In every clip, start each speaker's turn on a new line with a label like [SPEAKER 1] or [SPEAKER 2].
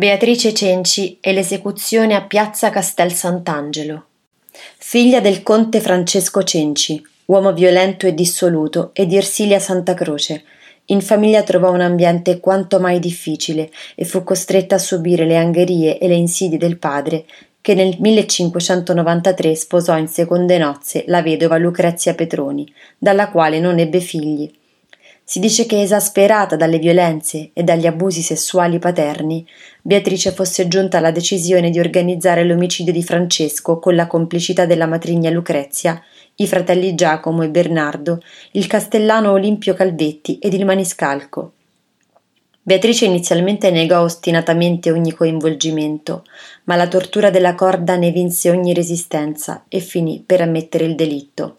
[SPEAKER 1] Beatrice Cenci e l'esecuzione a Piazza Castel Sant'Angelo. Figlia del conte Francesco Cenci, uomo violento e dissoluto, e di Ersilia Santa Croce. In famiglia trovò un ambiente quanto mai difficile e fu costretta a subire le angherie e le insidie del padre, che nel 1593 sposò in seconde nozze la vedova Lucrezia Petroni, dalla quale non ebbe figli. Si dice che esasperata dalle violenze e dagli abusi sessuali paterni, Beatrice fosse giunta alla decisione di organizzare l'omicidio di Francesco con la complicità della matrigna Lucrezia, i fratelli Giacomo e Bernardo, il castellano Olimpio Calvetti ed il maniscalco. Beatrice inizialmente negò ostinatamente ogni coinvolgimento, ma la tortura della corda ne vinse ogni resistenza e finì per ammettere il delitto.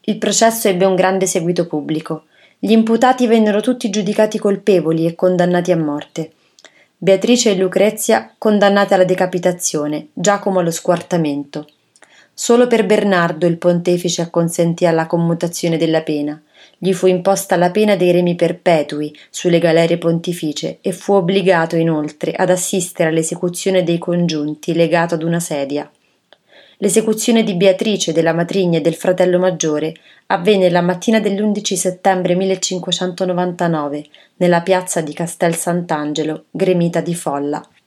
[SPEAKER 1] Il processo ebbe un grande seguito pubblico. Gli imputati vennero tutti giudicati colpevoli e condannati a morte. Beatrice e Lucrezia condannate alla decapitazione, Giacomo allo squartamento. Solo per Bernardo il pontefice acconsentì alla commutazione della pena. Gli fu imposta la pena dei remi perpetui sulle galerie pontificie e fu obbligato inoltre ad assistere all'esecuzione dei congiunti legato ad una sedia. L'esecuzione di Beatrice, della matrigna e del fratello maggiore avvenne la mattina dell'11 settembre 1599 nella piazza di Castel Sant'Angelo, gremita di folla.